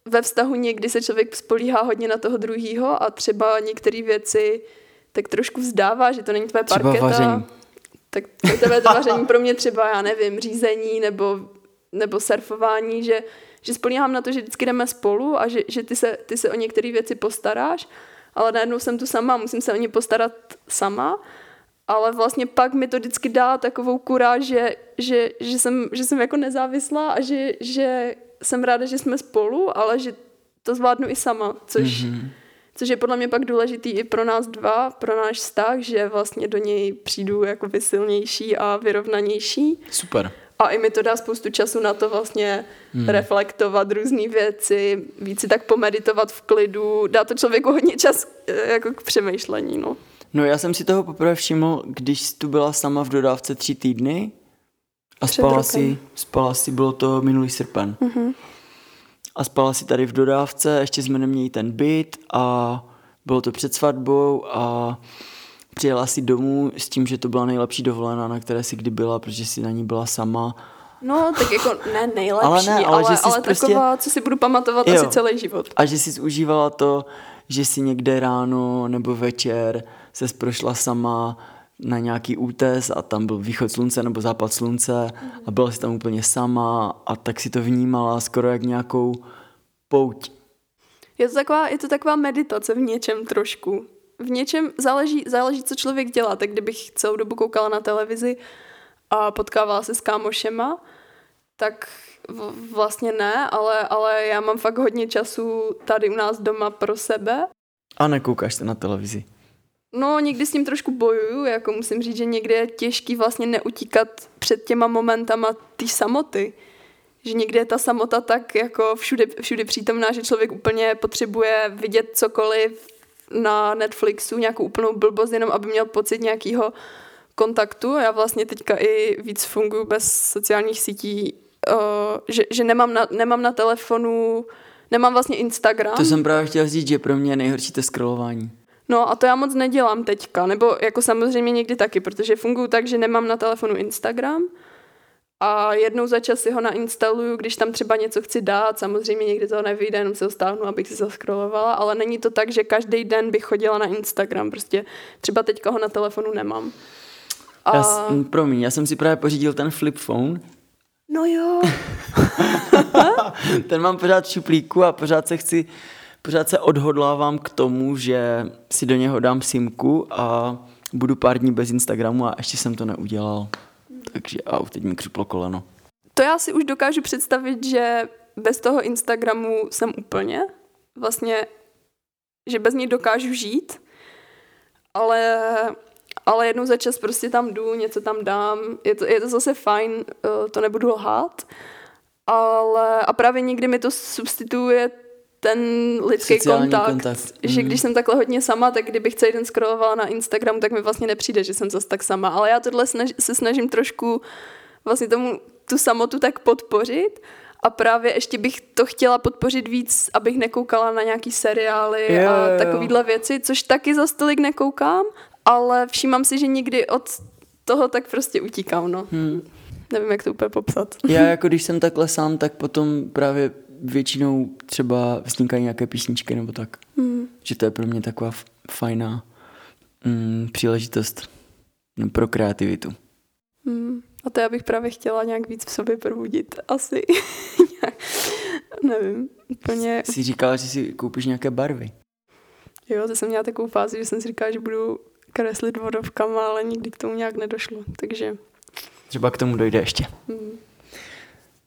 ve vztahu někdy se člověk spolíhá hodně na toho druhýho a třeba některé věci tak trošku vzdává, že to není tvoje parketa. Třeba vaření tak tebe to vaření pro mě třeba, já nevím, řízení nebo, nebo surfování, že, že spolíhám na to, že vždycky jdeme spolu a že, že ty, se, ty se o některé věci postaráš, ale najednou jsem tu sama, musím se o ně postarat sama, ale vlastně pak mi to vždycky dá takovou kuráž, že, že, že, jsem, že jsem jako nezávislá a že, že jsem ráda, že jsme spolu, ale že to zvládnu i sama, což, mm-hmm což je podle mě pak důležitý i pro nás dva, pro náš vztah, že vlastně do něj přijdu jako silnější a vyrovnanější. Super. A i mi to dá spoustu času na to vlastně hmm. reflektovat různé věci, víc si tak pomeditovat v klidu, dá to člověku hodně čas eh, jako k přemýšlení, no. No já jsem si toho poprvé všiml, když tu byla sama v dodávce tři týdny A Před spala rokem. si, spala si, bylo to minulý srpen. Mhm. A spala si tady v dodávce, ještě jsme neměli ten byt a bylo to před svatbou a přijela si domů s tím, že to byla nejlepší dovolená, na které si kdy byla, protože si na ní byla sama. No, tak jako ne nejlepší, Ale ale, ne, ale ale, že ale, jsi prostě- taková, co si budu pamatovat Jo. asi celý život. A že si užívala to, že si někde ráno nebo večer se prošla sama na nějaký útes a tam byl východ slunce nebo západ slunce a byla si tam úplně sama a tak si to vnímala skoro jak nějakou pouť. Je to, taková, je to taková meditace v něčem trošku. V něčem záleží, záleží, co člověk dělá. Tak kdybych celou dobu koukala na televizi a potkávala se s kámošema, tak vlastně ne, ale, ale já mám fakt hodně času tady u nás doma pro sebe. A nekoukáš se na televizi. No, někdy s tím trošku bojuju, jako musím říct, že někdy je těžký vlastně neutíkat před těma momentama té samoty. Že někdy je ta samota tak jako všude, všude přítomná, že člověk úplně potřebuje vidět cokoliv na Netflixu, nějakou úplnou blbost, jenom aby měl pocit nějakého kontaktu. Já vlastně teďka i víc funguji bez sociálních sítí, uh, že, že nemám, na, nemám na telefonu, nemám vlastně Instagram. To jsem právě chtěl říct, že pro mě je nejhorší to scrollování. No a to já moc nedělám teďka, nebo jako samozřejmě někdy taky, protože funguji tak, že nemám na telefonu Instagram a jednou za čas si ho nainstaluju, když tam třeba něco chci dát, samozřejmě někdy to nevyjde, jenom se ho stáhnu, abych si zaskrolovala, ale není to tak, že každý den bych chodila na Instagram, prostě třeba teďka ho na telefonu nemám. A... Já, s- m, promiň, já jsem si právě pořídil ten flip phone. No jo, ten mám pořád v šuplíku a pořád se chci, pořád se odhodlávám k tomu, že si do něho dám simku a budu pár dní bez Instagramu a ještě jsem to neudělal. Takže au, teď mi křuplo koleno. to já si už dokážu představit, že bez toho Instagramu jsem úplně. Vlastně, že bez něj dokážu žít, ale, ale jednou za čas prostě tam jdu, něco tam dám. Je to, je to zase fajn, eh, to nebudu lhát. Ale a právě někdy mi to substituje ten lidský Sociální kontakt, kontakt. že Mhm. když jsem takhle hodně sama, tak kdybych celý den scrollovala na Instagram, tak mi vlastně nepřijde, že jsem zase tak sama. Ale já tohle snaž, se snažím trošku vlastně tomu tu samotu tak podpořit a právě ještě bych to chtěla podpořit víc, abych nekoukala na nějaký seriály jo, a takovýhle věci, což taky za tolik nekoukám, ale všímám si, že někdy od toho tak prostě utíkám, no. Hmm. Nevím, jak to úplně popsat. Já jako když jsem takhle sám, tak potom právě většinou třeba vznikají nějaké písničky nebo tak. Hmm. Že to je pro mě taková fajná mm, příležitost no, pro kreativitu. Hmm. A to já bych právě chtěla nějak víc v sobě probudit. Asi. Nějak- Nevím. Úplně. Jsi říkala, že si koupíš nějaké barvy. Jo, to jsem měla takovou fázi, že jsem si říkala, že budu kreslit vodovkama, ale nikdy k tomu nějak nedošlo. Takže Třeba k tomu dojde ještě. hmm.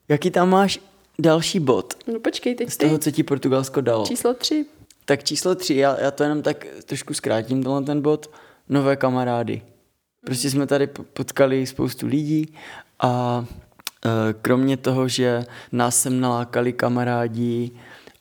Jaký tam máš další bod no počkej, teď z ty. toho, co ti Portugalsko dalo? Číslo tři. Tak číslo tři, já, já to jenom tak trošku zkrátím, tenhle ten bod. Nové kamarády. Prostě jsme tady po- potkali spoustu lidí a e, kromě toho, že nás sem nalákali kamarádi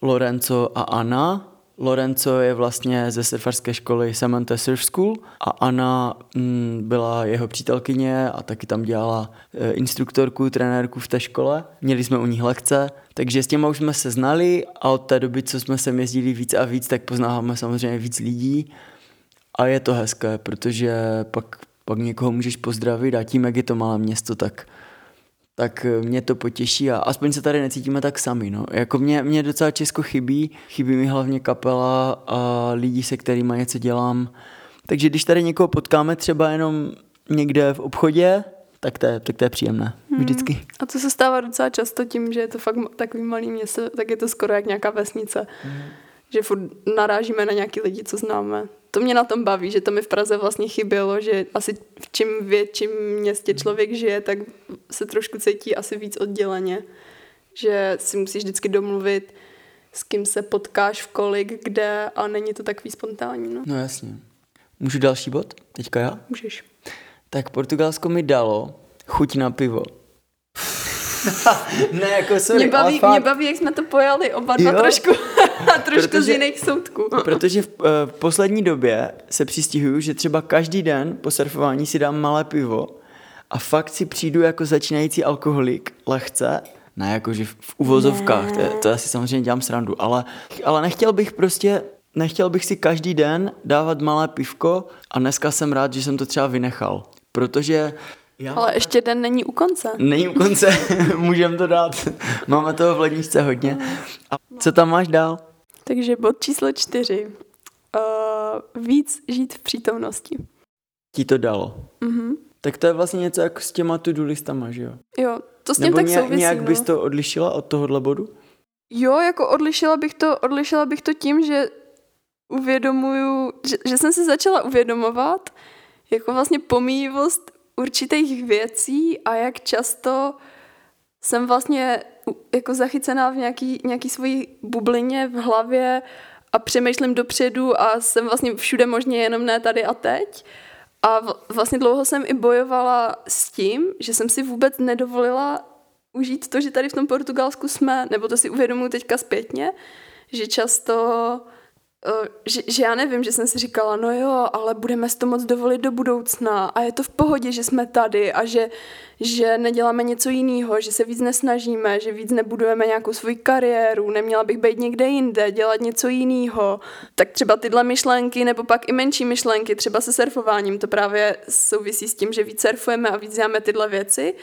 Lorenzo a Anna, Lorenzo je vlastně ze surfarské školy Samantha Surf School a Anna mm, byla jeho přítelkyně a taky tam dělala e, instruktorku, trenérku v té škole. Měli jsme u nich lekce, takže s těma už jsme se znali a od té doby, co jsme sem jezdili víc a víc, tak poznáváme samozřejmě víc lidí a je to hezké, protože pak, pak někoho můžeš pozdravit a tím, jak je to malé město, tak tak eh, mě to potěší a aspoň se tady necítíme tak sami. No. Jako mě, mě docela Česko chybí, chybí mi hlavně kapela a lidi, se kterými něco dělám. Takže když tady někoho potkáme třeba jenom někde v obchodě, tak to je, tak to je příjemné. Vždycky. A to se stává docela často tím, že je to fakt takový malý město, tak je to skoro jak nějaká vesnice. Že furt narážíme na nějaký lidi, co známe. To mě na tom baví, že to mi v Praze vlastně chybělo, že asi v čím větším městě člověk žije, tak se trošku cítí asi víc odděleně. Že si musíš vždycky domluvit, s kým se potkáš v kolik, kde a není to takový spontánní. No. No jasně. Můžu další bod? Teďka já? Můžeš. Tak Portugalsko mi dalo chuť na pivo. ne, jako sorry, Mě baví, ale fakt. mě baví, jak jsme to pojali oba dva Jo. trošku, trošku z Protože- jiných soutků. Protože v, eh, v poslední době se přistihuju, že třeba každý den po surfování si dám malé pivo a fakt si přijdu jako začínající alkoholik lehce, ne jakože v, v uvozovkách, to, to já si samozřejmě dělám srandu, ale, ale nechtěl bych prostě nechtěl bych si každý den dávat malé pivko a dneska jsem rád, že jsem to třeba vynechal, protože já... Ale ještě den není u konce. Není u konce, můžeme to dát. Máme toho v ledničce hodně. A co tam máš dál? Takže bod číslo čtyři. Uh, víc žít v přítomnosti. Ti to dalo. Mm-hmm. Tak to je vlastně něco jako s těma to-do listama, že jo? Jo, to s tím Nebo tak nějak, souvisí. nějak no. bys to odlišila od tohohle bodu? Jo, jako odlišila bych to, odlišila bych to tím, že uvědomuju, že, že jsem se začala uvědomovat jako vlastně pomíjivost určitých věcí a jak často jsem vlastně jako zachycená v nějaký, nějaký svojí bublině v hlavě a přemýšlím dopředu a jsem vlastně všude možně jenom ne tady a teď. A vlastně dlouho jsem i bojovala s tím, že jsem si vůbec nedovolila užít to, že tady v tom Portugalsku jsme, nebo to si uvědomuji teďka zpětně, že často že, že já nevím, že jsem si říkala, no jo, ale budeme si to moc dovolit do budoucna a je to v pohodě, že jsme tady a že, že neděláme něco jiného, že se víc nesnažíme, že víc nebudujeme nějakou svoji kariéru, neměla bych být někde jinde, dělat něco jiného. Tak třeba tyhle myšlenky, nebo pak i menší myšlenky, třeba se surfováním, to právě souvisí s tím, že víc surfujeme a víc děláme tyhle věci.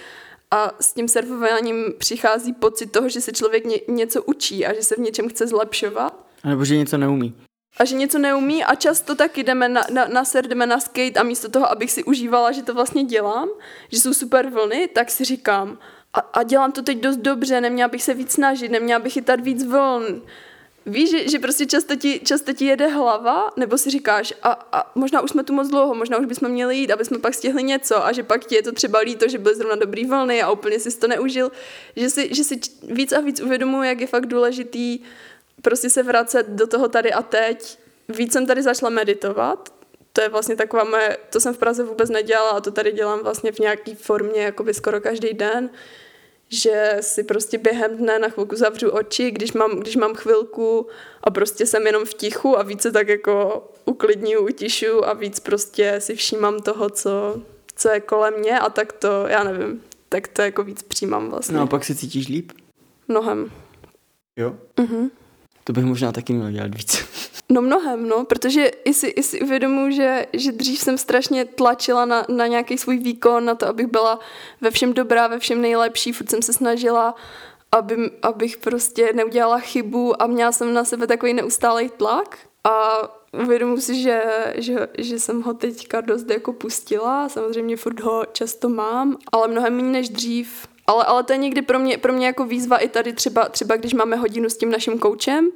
A s tím surfováním přichází pocit toho, že se člověk ně, něco učí a že se v něčem chce zlepšovat. A nebo že něco neumí a že něco neumí a často taky jdeme na, na, na ser, jdeme na skate a místo toho, abych si užívala, že to vlastně dělám, že jsou super vlny, tak si říkám, a, a dělám to teď dost dobře, neměla bych se víc snažit, neměla bych chytat víc vln. Víš, že, že prostě často ti, často ti jede hlava, nebo si říkáš, a, a možná už jsme tu moc dlouho, možná už bychom měli jít, aby jsme pak stihli něco a že pak ti je to třeba líto, že byly zrovna dobrý vlny a úplně si to neužil, že si, že si víc a víc uvědomuji, jak je fakt důležitý prostě se vracet do toho tady a teď. Víc jsem tady začala meditovat, to je vlastně taková moje, to jsem v Praze vůbec nedělala a to tady dělám vlastně v nějaké formě, jakoby skoro každý den, že si prostě během dne na chvilku zavřu oči, když mám, když mám chvilku a prostě jsem jenom v tichu a více tak jako uklidňuju, utišu a víc prostě si všímám toho, co, co je kolem mě a tak to, já nevím, tak to jako víc přijímám vlastně. No a pak se cítíš líp? Mnohem. Jo? Mhm. To bych možná taky měl dělat víc. No mnohem, no, protože i si, i si uvědomuji, že, že dřív jsem strašně tlačila na, na nějaký svůj výkon, na to, abych byla ve všem dobrá, ve všem nejlepší, furt jsem se snažila, aby, abych prostě neudělala chybu a měla jsem na sebe takový neustálý tlak. A uvědomuji si, že, že, že jsem ho teďka dost jako pustila, samozřejmě furt ho často mám, ale mnohem méně než dřív ale, ale to je někdy pro mě, pro mě jako výzva i tady třeba, třeba když máme hodinu s tím naším koučem.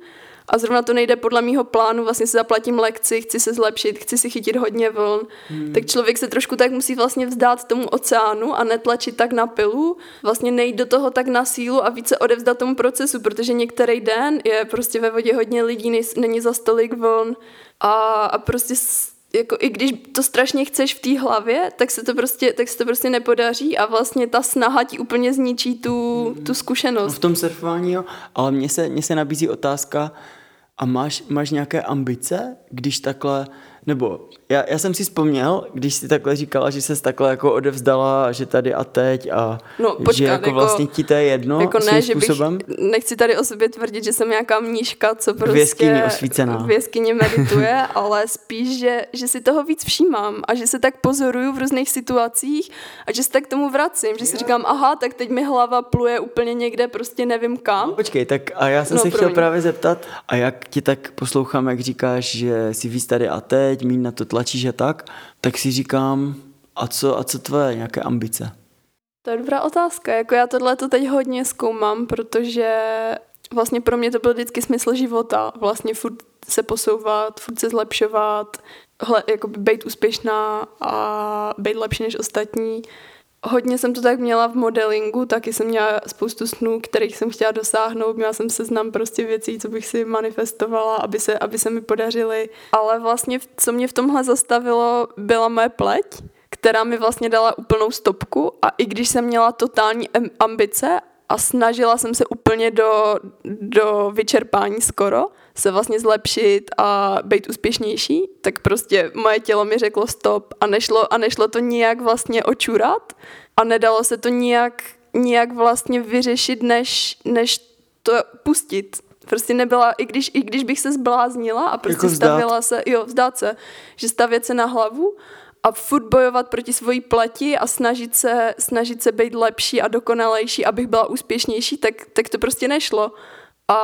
A zrovna to nejde podle mýho plánu, vlastně si zaplatím lekci, chci se zlepšit, chci si chytit hodně vln, hmm. tak člověk se trošku tak musí vlastně vzdát tomu oceánu a netlačit tak na pilu, vlastně nejít do toho tak na sílu a více odevzdat tomu procesu, protože některý den je prostě ve vodě hodně lidí, není za stolik vln. A, a prostě jako i když to strašně chceš v té hlavě, tak se to prostě, tak se to prostě nepodaří a vlastně ta snaha ti úplně zničí tu, mm. tu zkušenost. No v tom surfování jo, ale mně se, mně se nabízí otázka, a máš, máš nějaké ambice, když takhle nebo já, já jsem si vzpomněl, když jsi takhle říkala, že se takhle jako odevzdala, že tady a teď a no, počkat, že jako, jako vlastně ti to je jedno jako ne, že způsobem. Bych, nechci tady o sobě tvrdit, že jsem nějaká mnížka, co prostě v jeskyni osvícená. V jeskyni medituje, ale spíš, že, že si toho víc všímám a že se tak pozoruju v různých situacích a že se tak k tomu vracím, že si říkám, aha, tak teď mi hlava pluje úplně někde, prostě nevím kam. No, počkej, tak a já jsem no, se chtěl právě zeptat, a jak ti tak poslouchám, jak říkáš, že si víc tady a teď, teď, míň na to tlačíš a tak, tak si říkám, a co, a co tvoje nějaké ambice? To je dobrá otázka. Jako já tohle to teď hodně zkoumám, protože vlastně pro mě to byl vždycky smysl života. Vlastně furt se posouvat, furt se zlepšovat, hle, jako být úspěšná a být lepší než ostatní. Hodně jsem to tak měla v modelingu, taky jsem měla spoustu snů, kterých jsem chtěla dosáhnout. Měla jsem seznam prostě věcí, co bych si manifestovala, aby se, aby se mi podařily. Ale vlastně, co mě v tomhle zastavilo, byla moje pleť, která mi vlastně dala úplnou stopku a i když jsem měla totální ambice a snažila jsem se úplně do, do vyčerpání skoro, se vlastně zlepšit a být úspěšnější, tak prostě moje tělo mi řeklo stop a nešlo, a nešlo to nijak vlastně očurat a nedalo se to nijak, nijak vlastně vyřešit, než, než to pustit. Prostě nebyla, i když, i když bych se zbláznila a prostě Jako stavila se, jo, vzdát se, že stavět se na hlavu a furt bojovat proti svojí pleti a snažit se, snažit se být lepší a dokonalejší, abych byla úspěšnější, tak, tak to prostě nešlo. A,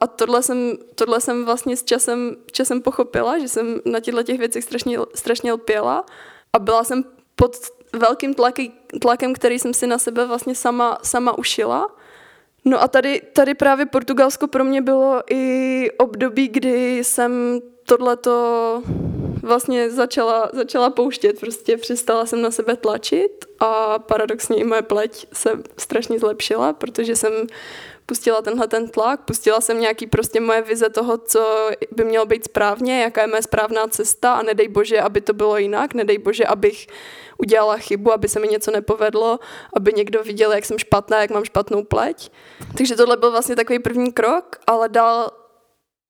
a tohle, jsem, tohle jsem vlastně s časem, časem pochopila, že jsem na těchto těch věcech strašně, strašně lpěla a byla jsem pod velkým tlaky, tlakem, který jsem si na sebe vlastně sama, sama ušila. No a tady, tady právě Portugalsko pro mě bylo i období, kdy jsem tohleto vlastně začala, začala pouštět, prostě přestala jsem na sebe tlačit a paradoxně i moje pleť se strašně zlepšila, protože jsem pustila tenhle ten tlak, pustila jsem nějaký prostě moje vize toho, co by mělo být správně, jaká je moje správná cesta a nedej bože, aby to bylo jinak, nedej bože, abych udělala chybu, aby se mi něco nepovedlo, aby někdo viděl, jak jsem špatná, jak mám špatnou pleť. Takže tohle byl vlastně takový první krok, ale dál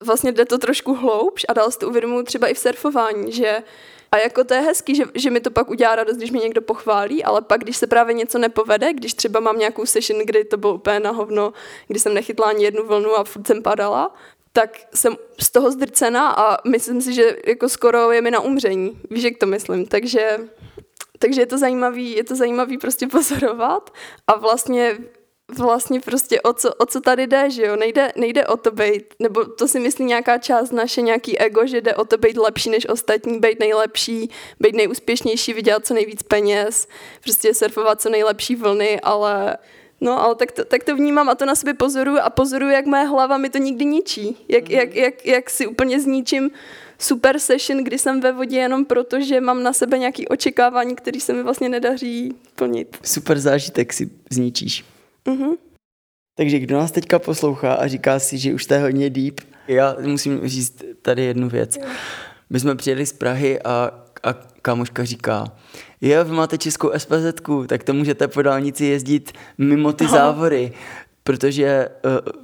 vlastně jde to trošku hloubš a dál si to uvědomuji třeba i v surfování, že a jako to je hezký, že, že mi to pak udělá radost, když mě někdo pochválí, ale pak, když se právě něco nepovede, když třeba mám nějakou session, kdy to bylo úplně na hovno, kdy jsem nechytla ani jednu vlnu a furt jsem padala, tak jsem z toho zdrcena a myslím si, že jako skoro je mi na umření. Víš, jak to myslím. Takže, takže je to zajímavý, je to zajímavý prostě pozorovat a vlastně vlastně prostě o co, o co tady jde, že jo, nejde, nejde o to být, nebo to si myslí nějaká část naše, nějaký ego, že jde o to být lepší než ostatní, být nejlepší, být nejúspěšnější, vydělat co nejvíc peněz, prostě surfovat co nejlepší vlny, ale No, ale tak to, tak to vnímám a to na sebe pozoruju a pozoruju, jak moje hlava mi to nikdy ničí. Jak, jak, jak, jak si úplně zničím super session, kdy jsem ve vodě jenom proto, že mám na sebe nějaké očekávání, které se mi vlastně nedaří plnit. Super zážitek si zničíš. Mhm. Takže kdo nás teďka poslouchá a říká si, že už to je hodně deep, já musím říct tady jednu věc. My jsme přijeli z Prahy a, a kámoška říká, jo, vy máte českou spz tak to můžete po dálnici jezdit mimo ty závory, protože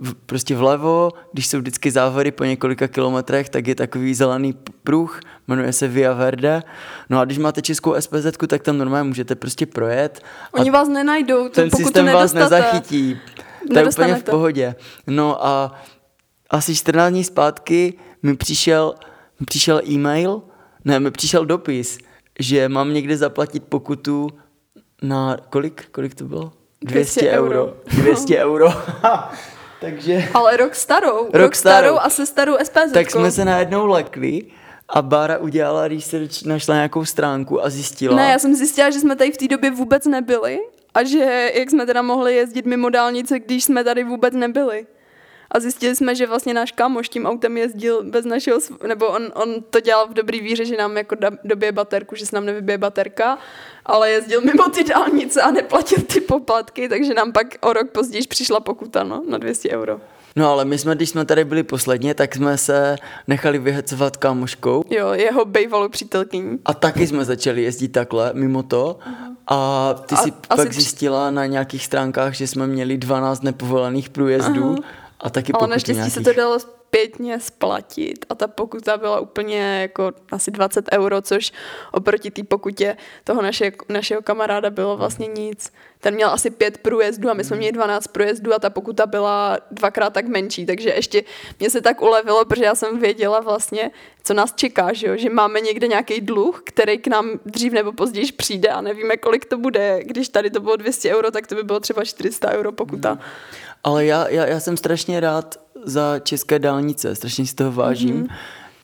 uh, prostě vlevo, když jsou vždycky závory po několika kilometrech, tak je takový zelený pruh, jmenuje se Via Verde. No a když máte českou SPZ, tak tam normálně můžete prostě projet. Oni vás nenajdou, ten pokud systém to vás nezachytí. To je úplně v pohodě. No a asi 14 dní zpátky mi přišel, mi přišel e-mail, ne, mi přišel dopis, že mám někde zaplatit pokutu na kolik? Kolik to bylo? 200, 200 euro. euro. 200 euro. Takže Ale rok starou. Rok, Rok starou. starou a se starou SPZ. tak jsme se najednou lekli a Bára udělala research, našla nějakou stránku a zjistila. Ne, já jsem zjistila, že jsme tady v té době vůbec nebyli a že jak jsme teda mohli jezdit mimo dálnice, když jsme tady vůbec nebyli. A zjistili jsme, že vlastně náš kámoš tím autem jezdil bez našeho, nebo on, on to dělal v dobrý víře, že nám jako da, dobije baterku, že se nám nevybije baterka, ale jezdil mimo ty dálnice a neplatil ty poplatky, takže nám pak o rok později přišla pokuta no, na 200 euro. No ale my jsme, když jsme tady byli posledně, tak jsme se nechali vyhecovat kámoškou Jo, jeho bývalou přítelkyní. a taky jsme začali jezdit takhle mimo to. A ty A si pak tři- zjistila na nějakých stránkách, že jsme měli 12 nepovolených průjezdů a taky Ale naštěstí nějakých. se to dalo zpětně splatit a ta pokuta byla úplně jako asi 20 euro, což oproti té pokutě toho naše, našeho kamaráda bylo vlastně nic. Ten měl asi pět průjezdů a my jsme měli 12 průjezdů a ta pokuta byla dvakrát tak menší, takže ještě mě se tak ulevilo, protože já jsem věděla vlastně, co nás čeká, že, jo? že máme někde nějaký dluh, který k nám dřív nebo později přijde a nevíme, kolik to bude. Když tady to bylo 200 euro, tak to by bylo třeba 400 euro pokuta. Ale já, já, já jsem strašně rád za české dálnice, strašně si toho vážím, Mhm. mm-hmm.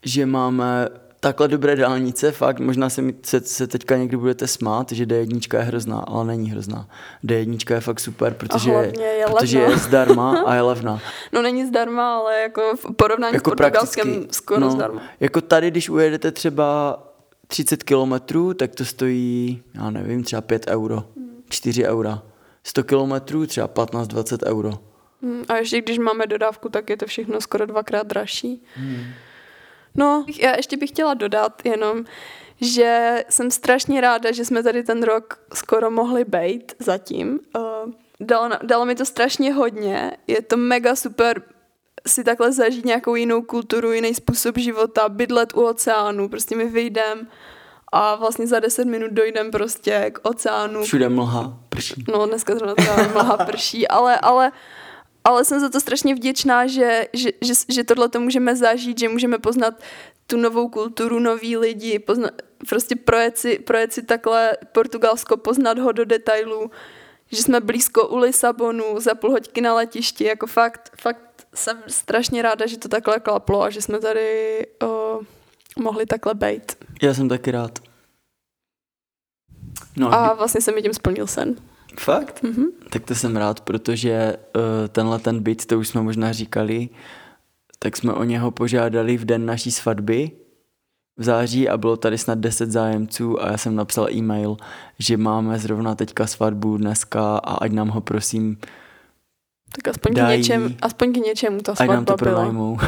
že máme takhle dobré dálnice, fakt, možná se, mi, se, se teďka někdy budete smát, že D1 je hrozná, ale není hrozná. D1 je fakt super, protože, je protože levná. je zdarma a je levná. No není zdarma, ale jako v porovnání jako s Portugalskem skoro no, zdarma. Jako tady, když ujedete třeba 30 kilometrů, tak to stojí, já nevím, třeba 5 euro, 4 eura. 100 kilometrů třeba 15-20 euro. Hmm, A ještě když máme dodávku, tak je to všechno skoro dvakrát dražší. No, já ještě bych chtěla dodat jenom, že jsem strašně ráda, že jsme tady ten rok skoro mohli být zatím. Uh, dalo, dalo mi to strašně hodně, je to mega super si takhle zažít nějakou jinou kulturu, jiný způsob života, bydlet u oceánu, prostě my vyjdem a vlastně za 10 minut dojdem prostě k oceánu. Všude mlha, prší. No dneska zrovna třeba mlha prší, ale, ale, ale jsem za to strašně vděčná, že, že, že, že tohle to můžeme zažít, že můžeme poznat tu novou kulturu, noví lidi, poznat, prostě projet si, projet si takhle Portugalsko, poznat ho do detailů, že jsme blízko u Lisabonu, za půl hoďky na letišti, jako fakt, fakt jsem strašně ráda, že to takhle klaplo a že jsme tady o, mohli takhle bejt. Já jsem taky rád. No, a vlastně se mi tím splnil sen. Fakt? Mm-hmm. Tak to jsem rád, protože uh, tenhle ten byt, to už jsme možná říkali, tak jsme o něho požádali v den naší svatby v září a bylo tady snad 10 zájemců a já jsem napsal e-mail, že máme zrovna teďka svatbu dneska a ať nám ho prosím tak aspoň dají, k, něčem, aspoň k něčemu ta svatba ať nám to pronajmou.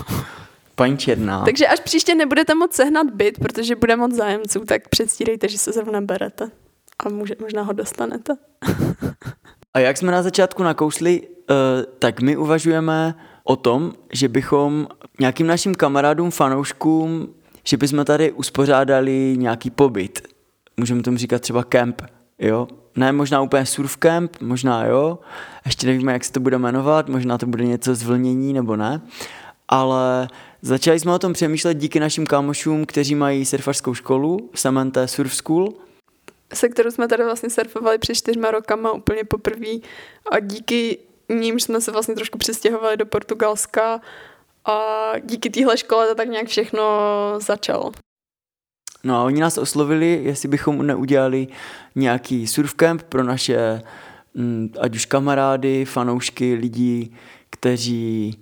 Paní Černá. Takže až příště nebudete moc sehnat byt, protože bude moc zájemců, tak předstírejte, že se zrovna berete. A může, možná ho dostanete. a jak jsme na začátku nakousli, uh, tak my uvažujeme o tom, že bychom nějakým našim kamarádům, fanouškům, že bychom tady uspořádali nějaký pobyt. Můžeme tomu říkat třeba kemp, jo? Ne možná úplně surf camp, možná jo. Ještě nevíme, jak se to bude jmenovat, možná to bude něco zvlnění nebo ne. Ale začali jsme o tom přemýšlet díky našim kámošům, kteří mají surfařskou školu, Samantha Surf School, se kterou jsme tady vlastně surfovali před čtyřma rokama úplně poprvé a díky nímž jsme se vlastně trošku přestěhovali do Portugalska a díky téhle škole to tak nějak všechno začalo. No a oni nás oslovili, jestli bychom neudělali nějaký surfcamp pro naše mm, ať už kamarády, fanoušky, lidí, kteří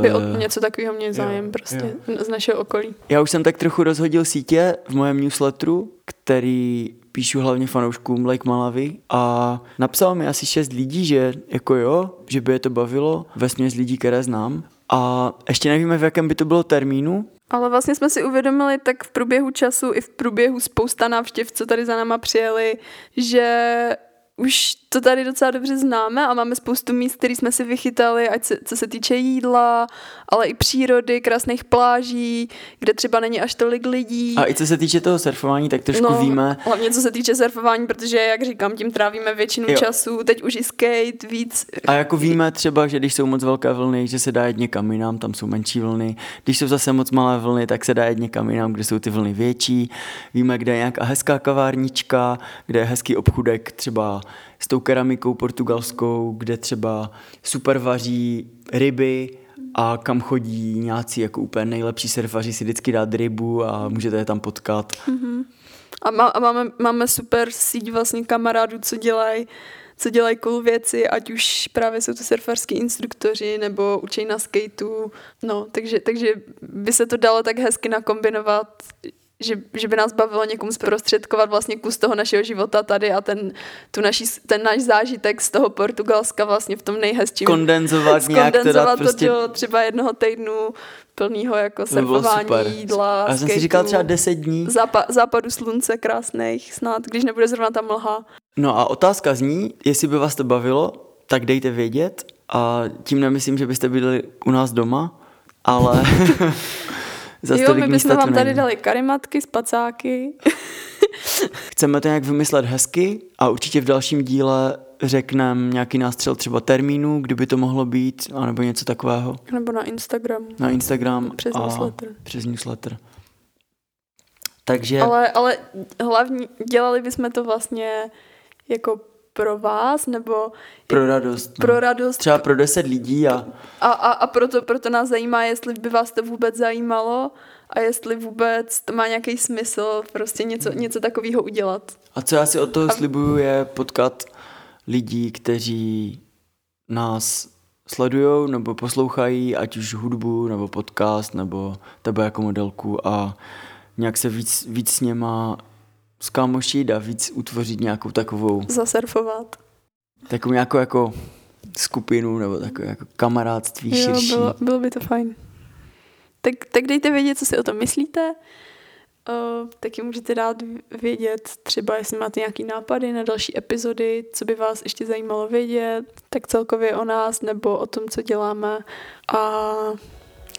by o něco takového měli zájem jo, prostě jo. z našeho okolí. Já už jsem tak trochu rozhodil sítě v mém newsletteru, který píšu hlavně fanouškům Lake Malavy a napsal mi asi šest lidí, že jako jo, že by je to bavilo, vesměs lidí, které znám. A ještě nevíme, v jakém by to bylo termínu, ale vlastně jsme si uvědomili tak v průběhu času i v průběhu spousta návštěv, co tady za náma přijeli, že už to tady docela dobře známe a máme spoustu míst, které jsme si vychytali, ať se, co se týče jídla, ale i přírody, krásných pláží, kde třeba není až tolik lidí. A i co se týče toho surfování, tak trošku no, víme. Hlavně co se týče surfování, protože, jak říkám, tím trávíme většinu jo. času, teď už i skate, víc. A jako víme třeba, že když jsou moc velké vlny, že se dá jet někam jinam, tam jsou menší vlny. Když jsou zase moc malé vlny, tak se dá jet někam jinam, kde jsou ty vlny větší. Víme, kde je nějaká hezká kavárnička, kde je hezký obchudek třeba s tou keramikou portugalskou, kde třeba super vaří ryby a kam chodí nějací jako úplně nejlepší surfaři si vždycky dát rybu a můžete je tam potkat. Mm-hmm. A, má, a máme, máme super síť vlastně kamarádů, co dělají co dělají cool věci, ať už právě jsou to surfarský instruktoři nebo učí na skateu. No, takže, takže by se to dalo tak hezky nakombinovat, že, že by nás bavilo někomu zprostředkovat vlastně kus toho našeho života tady a ten, tu naši, ten náš zážitek z toho Portugalska vlastně v tom nejhezčím. Kondenzovat nějak Kondenzovat to, prostě... do třeba jednoho týdnu plného jako surfování, jídla, Já jsem si říkal třeba 10 dní. Zápa, západu slunce krásných snad, když nebude zrovna ta mlha. No a otázka zní, jestli by vás to bavilo, tak dejte vědět a tím nemyslím, že byste byli u nás doma, ale Zas jo, my bychom vám tady dali karimatky, spacáky. Chceme to nějak vymyslet hezky a určitě v dalším díle řekneme nějaký nástřel třeba termínu, kdyby to mohlo být, anebo něco takového. Nebo na Instagram. Na Instagram přes a newsletter. Přes newsletter. Takže... Ale, ale hlavně dělali bychom to vlastně jako pro vás, nebo... Pro radost. No. Pro radost. Třeba pro deset lidí a... A, a, a proto, proto nás zajímá, jestli by vás to vůbec zajímalo a jestli vůbec to má nějaký smysl prostě něco, něco takového udělat. A co já si od toho a... slibuju je potkat lidí, kteří nás sledují nebo poslouchají, ať už hudbu, nebo podcast, nebo tebe jako modelku a nějak se víc, víc s něma skámošit a víc utvořit nějakou takovou... Zasurfovat. Takovou nějakou jako skupinu nebo takové jako kamarádství jo, širší. Bylo, bylo by to fajn. Tak, tak dejte vědět, co si o tom myslíte. Uh, taky můžete dát vědět, třeba jestli máte nějaký nápady na další epizody, co by vás ještě zajímalo vědět, tak celkově o nás nebo o tom, co děláme a,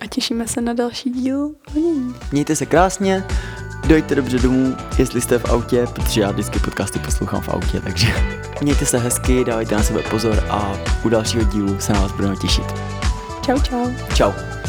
a těšíme se na další díl. Mějte se krásně, dojďte dobře domů, jestli jste v autě, protože já vždycky podcasty poslouchám v autě, takže mějte se hezky, dávajte na sebe pozor a u dalšího dílu se na vás budeme těšit. Čau, čau. Čau.